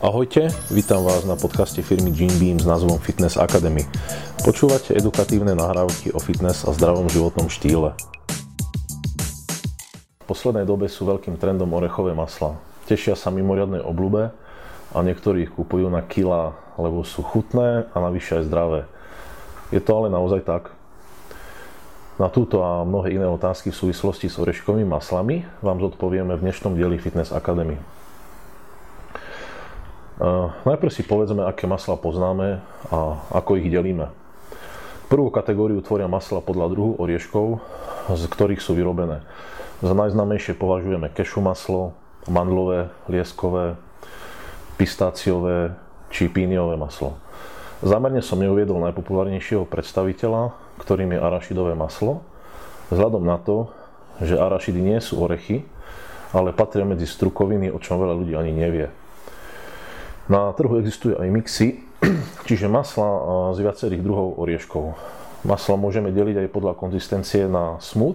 Ahojte, vítam vás na podcaste firmy Gene Beam s názvom Fitness Academy. Počúvate edukatívne nahrávky o fitness a zdravom životnom štýle. V poslednej dobe sú veľkým trendom orechové masla. Tešia sa mimoriadnej oblúbe a niektorí ich kupujú na kila, lebo sú chutné a navyše aj zdravé. Je to ale naozaj tak? Na túto a mnohé iné otázky v súvislosti s oreškovými maslami vám zodpovieme v dnešnom dieli Fitness Academy. Najprv si povedzme, aké masla poznáme a ako ich delíme. Prvú kategóriu tvoria masla podľa druhu orieškov, z ktorých sú vyrobené. Za najznámejšie považujeme kešu maslo, mandlové, lieskové, pistáciové či píniové maslo. Zámerne som neuviedol najpopulárnejšieho predstaviteľa, ktorým je arašidové maslo, vzhľadom na to, že arašidy nie sú orechy, ale patria medzi strukoviny, o čom veľa ľudí ani nevie. Na trhu existujú aj mixy, čiže masla z viacerých druhov orieškov. Masla môžeme deliť aj podľa konzistencie na smooth,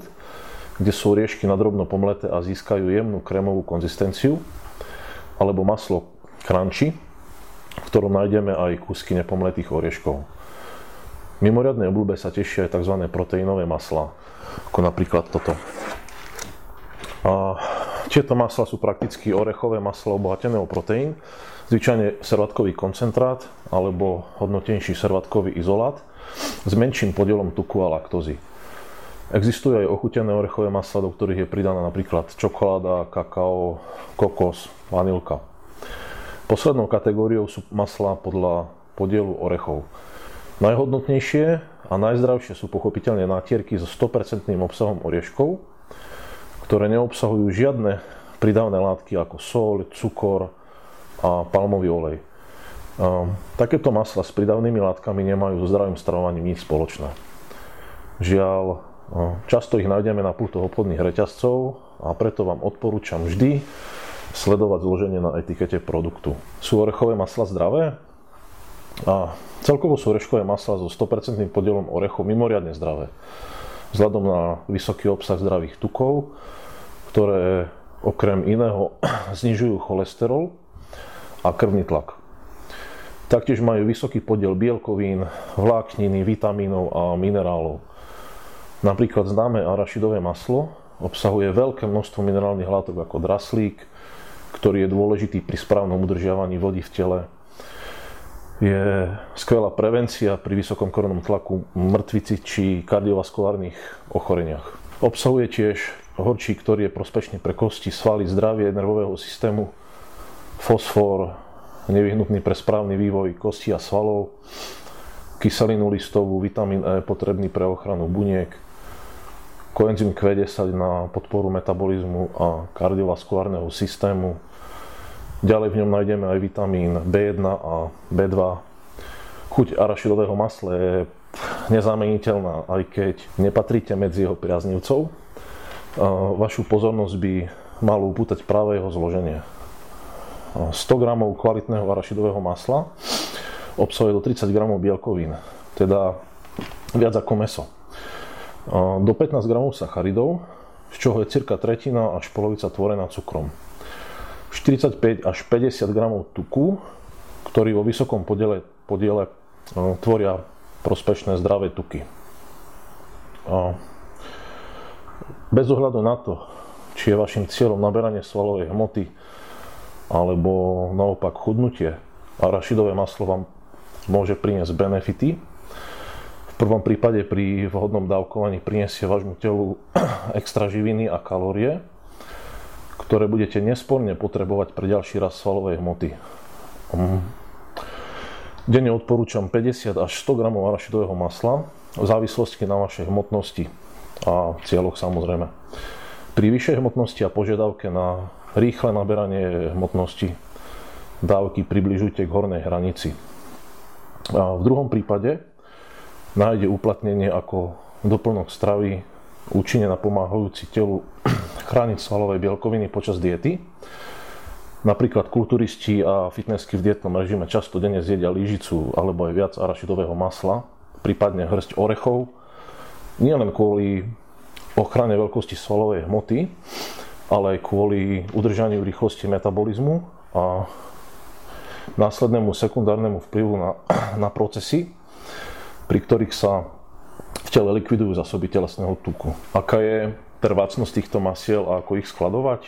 kde sú oriešky nadrobno pomleté a získajú jemnú krémovú konzistenciu, alebo maslo crunchy, v ktorom nájdeme aj kúsky nepomletých orieškov. Mimoriadnej obľúbe sa tešia aj tzv. proteínové masla, ako napríklad toto. A tieto masla sú prakticky orechové maslo obohatené o proteín, zvyčajne servátkový koncentrát alebo hodnotenejší servátkový izolát s menším podielom tuku a laktózy. Existujú aj ochutené orechové masla, do ktorých je pridaná napríklad čokoláda, kakao, kokos, vanilka. Poslednou kategóriou sú masla podľa podielu orechov. Najhodnotnejšie a najzdravšie sú pochopiteľne nátierky so 100% obsahom orieškov, ktoré neobsahujú žiadne pridávne látky ako sol, cukor, a palmový olej. Takéto masla s pridavnými látkami nemajú so zdravým stravovaním nič spoločné. Žiaľ, často ich nájdeme na pultoch obchodných reťazcov a preto vám odporúčam vždy sledovať zloženie na etikete produktu. Sú orechové masla zdravé? A celkovo sú orechové masla so 100% podielom orechov mimoriadne zdravé. Vzhľadom na vysoký obsah zdravých tukov, ktoré okrem iného znižujú cholesterol a krvný tlak. Taktiež majú vysoký podiel bielkovín, vlákniny, vitamínov a minerálov. Napríklad známe arašidové maslo obsahuje veľké množstvo minerálnych látok ako draslík, ktorý je dôležitý pri správnom udržiavaní vody v tele. Je skvelá prevencia pri vysokom krvnom tlaku, mŕtvici či kardiovaskulárnych ochoreniach. Obsahuje tiež horčík, ktorý je prospešný pre kosti, svaly, zdravie nervového systému, fosfor, nevyhnutný pre správny vývoj kosti a svalov, kyselinu listovú, vitamín E potrebný pre ochranu buniek, koenzym Q10 na podporu metabolizmu a kardiovaskulárneho systému. Ďalej v ňom nájdeme aj vitamín B1 a B2. Chuť arašidového masla je nezameniteľná, aj keď nepatríte medzi jeho priaznivcov. Vašu pozornosť by malo upútať práve jeho zloženie. 100 g kvalitného arašidového masla obsahuje do 30 g bielkovín, teda viac ako meso. Do 15 g sacharidov, z čoho je cirka tretina až polovica tvorená cukrom. 45 až 50 g tuku, ktorý vo vysokom podiele, podiele tvoria prospešné zdravé tuky. Bez ohľadu na to, či je vašim cieľom naberanie svalovej hmoty alebo naopak chudnutie. Arašidové maslo vám môže priniesť benefity. V prvom prípade pri vhodnom dávkovaní priniesie vášmu telu extra živiny a kalórie, ktoré budete nesporne potrebovať pre ďalší raz svalovej hmoty. Mm. Denne odporúčam 50 až 100 g arašidového masla v závislosti na vašej hmotnosti a cieľoch samozrejme. Pri vyššej hmotnosti a požiadavke na rýchle naberanie hmotnosti dávky približujte k hornej hranici. A v druhom prípade nájde uplatnenie ako doplnok stravy účinne napomáhajúci telu chrániť svalové bielkoviny počas diety. Napríklad kulturisti a fitnessky v dietnom režime často denne zjedia lyžicu alebo aj viac arašidového masla, prípadne hrst orechov, nielen kvôli ochrane veľkosti svalovej hmoty, ale aj kvôli udržaniu rýchlosti metabolizmu a následnému sekundárnemu vplyvu na, na procesy, pri ktorých sa v tele likvidujú zásoby telesného tuku. Aká je trvácnosť týchto masiel a ako ich skladovať?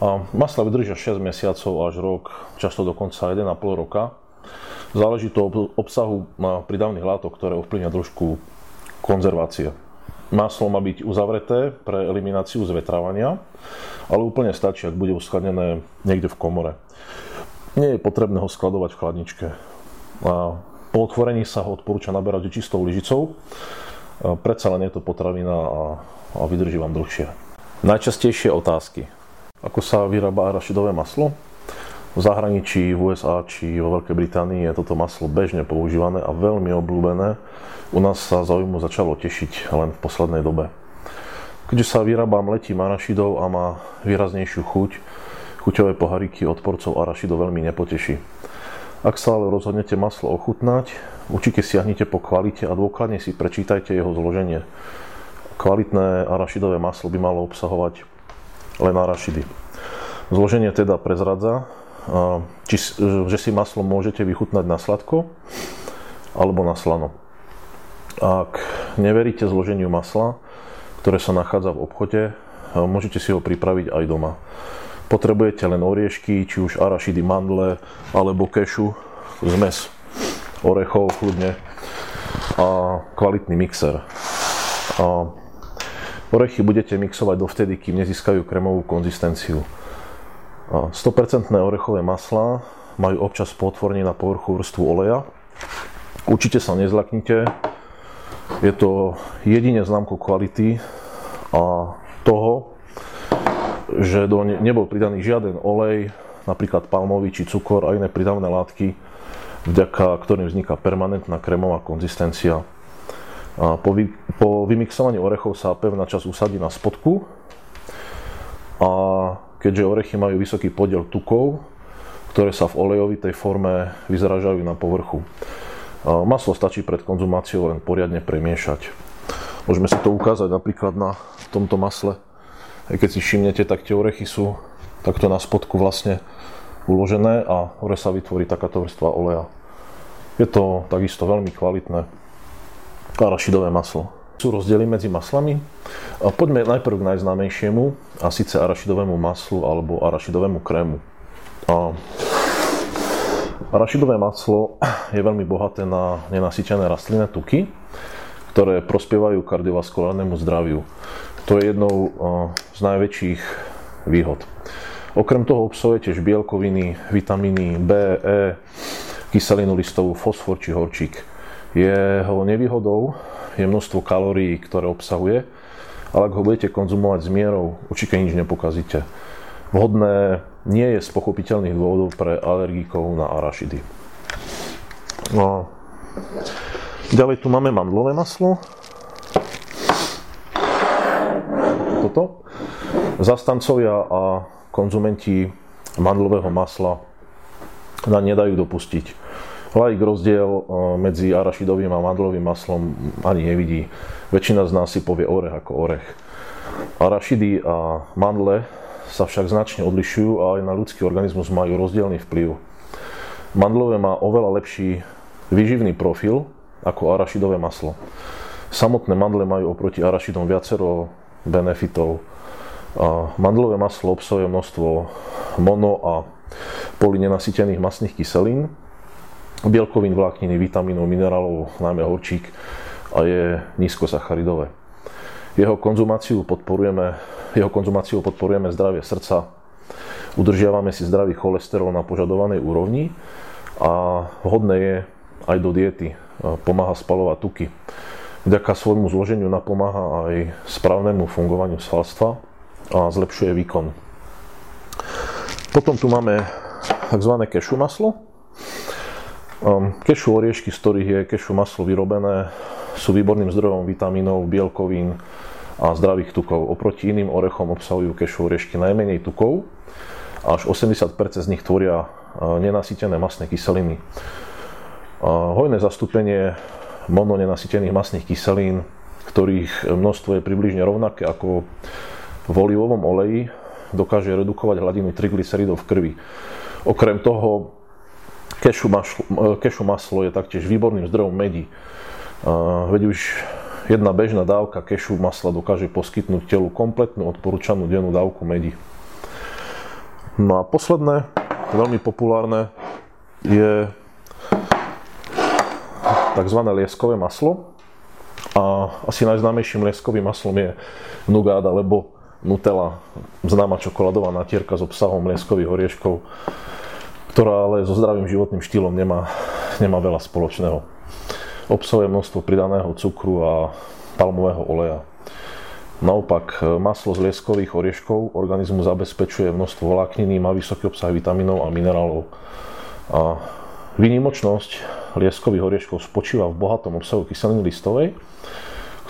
A masla vydržia 6 mesiacov až rok, často dokonca 1,5 roka. Záleží to od obsahu pridavných látok, ktoré ovplyvňa dĺžku konzervácie. Maslo má byť uzavreté pre elimináciu zvetrávania, ale úplne stačí, ak bude uskladnené niekde v komore. Nie je potrebné ho skladovať v chladničke. A po otvorení sa ho odporúča naberať čistou lyžicou. Predsa len je to potravina a, a vydrží vám dlhšie. Najčastejšie otázky. Ako sa vyrába arašidové maslo? V zahraničí, v USA či vo Veľkej Británii je toto maslo bežne používané a veľmi obľúbené. U nás sa zaujímu začalo tešiť len v poslednej dobe. Keďže sa vyrába mletím arašidov a má výraznejšiu chuť, chuťové pohariky odporcov arašidov veľmi nepoteší. Ak sa ale rozhodnete maslo ochutnať, určite siahnite po kvalite a dôkladne si prečítajte jeho zloženie. Kvalitné arašidové maslo by malo obsahovať len arašidy. Zloženie teda prezradza, či, že si maslo môžete vychutnať na sladko alebo na slano. Ak neveríte zloženiu masla, ktoré sa nachádza v obchode, môžete si ho pripraviť aj doma. Potrebujete len oriešky, či už arašidy, mandle alebo kešu, zmes orechov kľudne a kvalitný mixer. A orechy budete mixovať dovtedy, kým nezískajú kremovú konzistenciu. 100% orechové maslá majú občas potvorenie na povrchu vrstvu oleja. Určite sa nezlaknite. Je to jedine známku kvality a toho, že do ne nebol pridaný žiaden olej, napríklad palmový či cukor a iné pridavné látky, vďaka ktorým vzniká permanentná kremová konzistencia. A po, vy, po vymixovaní orechov sa pevná časť usadí na spodku a keďže orechy majú vysoký podiel tukov, ktoré sa v olejovitej forme vyzražajú na povrchu. Maslo stačí pred konzumáciou len poriadne premiešať. Môžeme si to ukázať napríklad na tomto masle. Keď si všimnete, tak tie orechy sú takto na spodku vlastne uložené a hore sa vytvorí takáto vrstva oleja. Je to takisto veľmi kvalitné arašidové maslo. Sú rozdiely medzi maslami? Poďme najprv k najznámejšiemu, a síce arašidovému maslu alebo arašidovému krému. Arašidové maslo je veľmi bohaté na nenasytené rastlinné tuky, ktoré prospievajú kardiovaskulárnemu zdraviu. To je jednou z najväčších výhod. Okrem toho obsahuje tiež bielkoviny, vitamíny B, E, kyselinu listovú, fosfor či horčík. Jeho nevýhodou je množstvo kalórií, ktoré obsahuje, ale ak ho budete konzumovať s mierou, určite nič nepokazíte. Vhodné nie je z pochopiteľných dôvodov pre alergikov na arašidy. No. Ďalej tu máme mandlové maslo. Toto. Zastancovia a konzumenti mandlového masla na nedajú dopustiť Laik rozdiel e, medzi arašidovým a mandlovým maslom ani nevidí. Väčšina z nás si povie orech ako orech. Arašidy a mandle sa však značne odlišujú a aj na ľudský organizmus majú rozdielný vplyv. Mandlové má oveľa lepší výživný profil ako arašidové maslo. Samotné mandle majú oproti arašidom viacero benefitov. A mandlové maslo obsahuje množstvo mono a polynenasytených masných kyselín, bielkovín, vlákniny, vitamínov, minerálov, najmä horčík a je nízkosacharidové. Jeho konzumáciu podporujeme, jeho konzumáciu podporujeme zdravie srdca, udržiavame si zdravý cholesterol na požadovanej úrovni a vhodné je aj do diety. Pomáha spalovať tuky. Vďaka svojmu zloženiu napomáha aj správnemu fungovaniu svalstva a zlepšuje výkon. Potom tu máme tzv. kešu maslo, Um, kešu oriešky, z ktorých je kešu maslo vyrobené, sú výborným zdrojom vitamínov, bielkovín a zdravých tukov. Oproti iným orechom obsahujú kešu oriešky najmenej tukov, až 80% z nich tvoria uh, nenasytené masné kyseliny. Hojné zastúpenie mononenasytených masných kyselín, ktorých množstvo je približne rovnaké ako v olivovom oleji, dokáže redukovať hladinu triglyceridov v krvi. Okrem toho Kešu maslo, kešu maslo je taktiež výborným zdrojom medí. Veď už jedna bežná dávka kešu masla dokáže poskytnúť telu kompletnú odporúčanú dennú dávku medí. No a posledné, veľmi populárne, je tzv. lieskové maslo. A asi najznámejším lieskovým maslom je nugát alebo Nutella, známa čokoládová natierka s obsahom lieskových orieškov, ktorá ale so zdravým životným štýlom nemá, nemá veľa spoločného. Obsahuje množstvo pridaného cukru a palmového oleja. Naopak, maslo z lieskových orieškov organizmu zabezpečuje množstvo vlákniny, má vysoký obsah vitamínov a minerálov. A výnimočnosť lieskových orieškov spočíva v bohatom obsahu kyseliny listovej,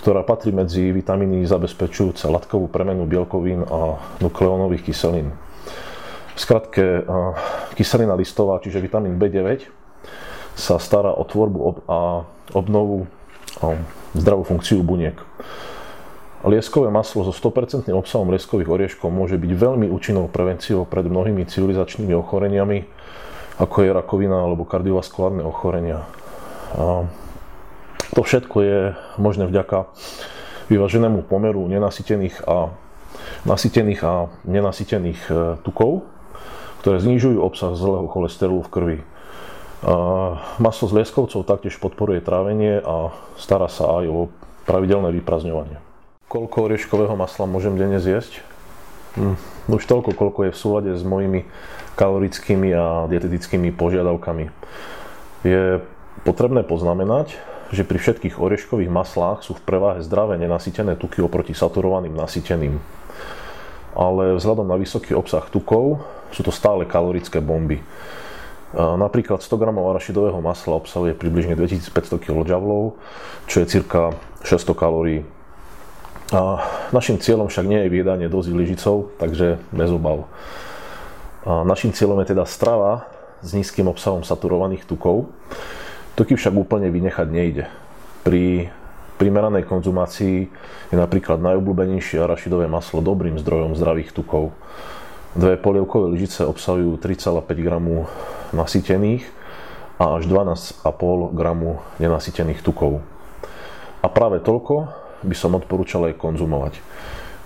ktorá patrí medzi vitamíny zabezpečujúce latkovú premenu bielkovín a nukleónových kyselín. V skratke, kyselina listová, čiže vitamín B9, sa stará o tvorbu a obnovu a zdravú funkciu buniek. Lieskové maslo so 100% obsahom lieskových orieškov môže byť veľmi účinnou prevenciou pred mnohými civilizačnými ochoreniami, ako je rakovina alebo kardiovaskulárne ochorenia. To všetko je možné vďaka vyváženému pomeru nenasytených a nasytených a nenasytených e, tukov, ktoré znižujú obsah zlého cholesterolu v krvi. Maslo z lieskovcov taktiež podporuje trávenie a stará sa aj o pravidelné vyprazňovanie. Koľko orieškového masla môžem denne zjesť? Hm, už toľko, koľko je v súlade s mojimi kalorickými a dietetickými požiadavkami. Je potrebné poznamenať, že pri všetkých orieškových maslách sú v preváhe zdravé nenasytené tuky oproti saturovaným nasyteným. Ale vzhľadom na vysoký obsah tukov sú to stále kalorické bomby. Napríklad 100 g arašidového masla obsahuje približne 2500 kJ, čo je cirka 600 kalórií. A našim cieľom však nie je vyjedanie dozy lyžicov, takže bez obav. A našim cieľom je teda strava s nízkym obsahom saturovaných tukov, Tuky však úplne vynechať nejde. Pri primeranej konzumácii je napríklad najobľúbenejšie arašidové maslo dobrým zdrojom zdravých tukov. Dve polievkové lyžice obsahujú 3,5 g nasytených a až 12,5 g nenasytených tukov. A práve toľko by som odporúčal aj konzumovať.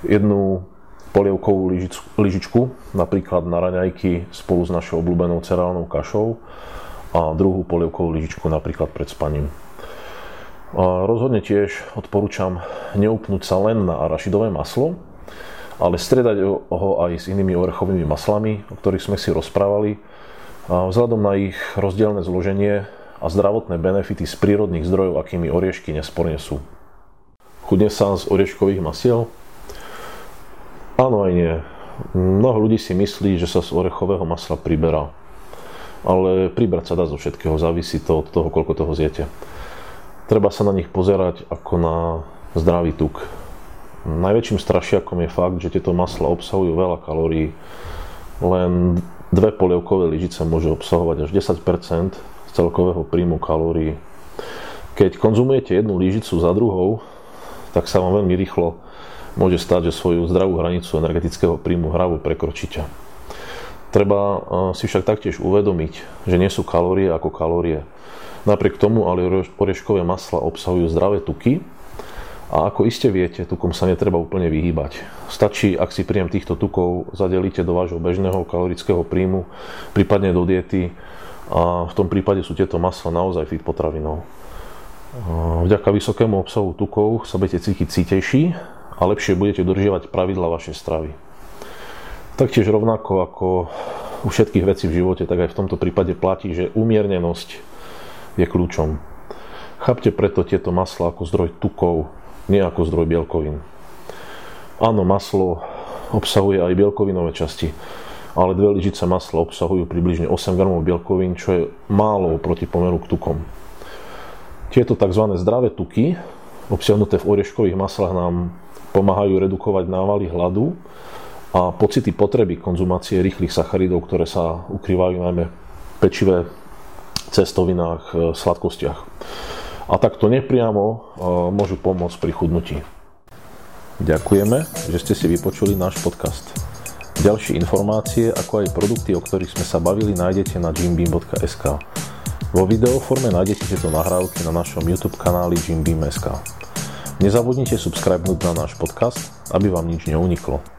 Jednu polievkovú lyžičku, napríklad na raňajky spolu s našou obľúbenou cereálnou kašou, a druhú polievkovú lyžičku napríklad pred spaním. Rozhodne tiež odporúčam neupnúť sa len na arašidové maslo, ale stredať ho aj s inými orechovými maslami, o ktorých sme si rozprávali, a vzhľadom na ich rozdielne zloženie a zdravotné benefity z prírodných zdrojov, akými oriešky nesporne sú. Chudne sa z orieškových masiel? Áno aj nie. Mnoho ľudí si myslí, že sa z orechového masla priberá ale pribrať sa dá zo všetkého, závisí to od toho, koľko toho zjete. Treba sa na nich pozerať ako na zdravý tuk. Najväčším strašiakom je fakt, že tieto masla obsahujú veľa kalórií. Len dve polievkové lyžice môžu obsahovať až 10 z celkového príjmu kalórií. Keď konzumujete jednu lyžicu za druhou, tak sa vám veľmi rýchlo môže stať, že svoju zdravú hranicu energetického príjmu hravu prekročíte. Treba eh, si však taktiež uvedomiť, že nie sú kalórie ako kalórie. Napriek tomu ale orieškové masla obsahujú zdravé tuky a ako iste viete, tukom sa netreba úplne vyhýbať. Stačí, ak si príjem týchto tukov zadelíte do vášho bežného kalorického príjmu, prípadne do diety a v tom prípade sú tieto masla naozaj fit potravinou. Vďaka vysokému obsahu tukov sa budete cítiť cítejší a lepšie budete dodržiavať pravidla vašej stravy. Taktiež rovnako ako u všetkých vecí v živote, tak aj v tomto prípade platí, že umiernenosť je kľúčom. Chápte preto tieto masla ako zdroj tukov, nie ako zdroj bielkovín. Áno, maslo obsahuje aj bielkovinové časti, ale dve lyžice masla obsahujú približne 8 gramov bielkovín, čo je málo proti pomeru k tukom. Tieto tzv. zdravé tuky, obsiahnuté v orieškových maslách, nám pomáhajú redukovať návaly hladu a pocity potreby konzumácie rýchlych sacharidov, ktoré sa ukrývajú najmä v pečive, cestovinách, e, sladkostiach. A takto nepriamo e, môžu pomôcť pri chudnutí. Ďakujeme, že ste si vypočuli náš podcast. Ďalšie informácie, ako aj produkty, o ktorých sme sa bavili, nájdete na jimbeam.sk. Vo videoforme nájdete tieto nahrávky na našom YouTube kanáli Jimbeam.sk. Nezabudnite subscribenúť na náš podcast, aby vám nič neuniklo.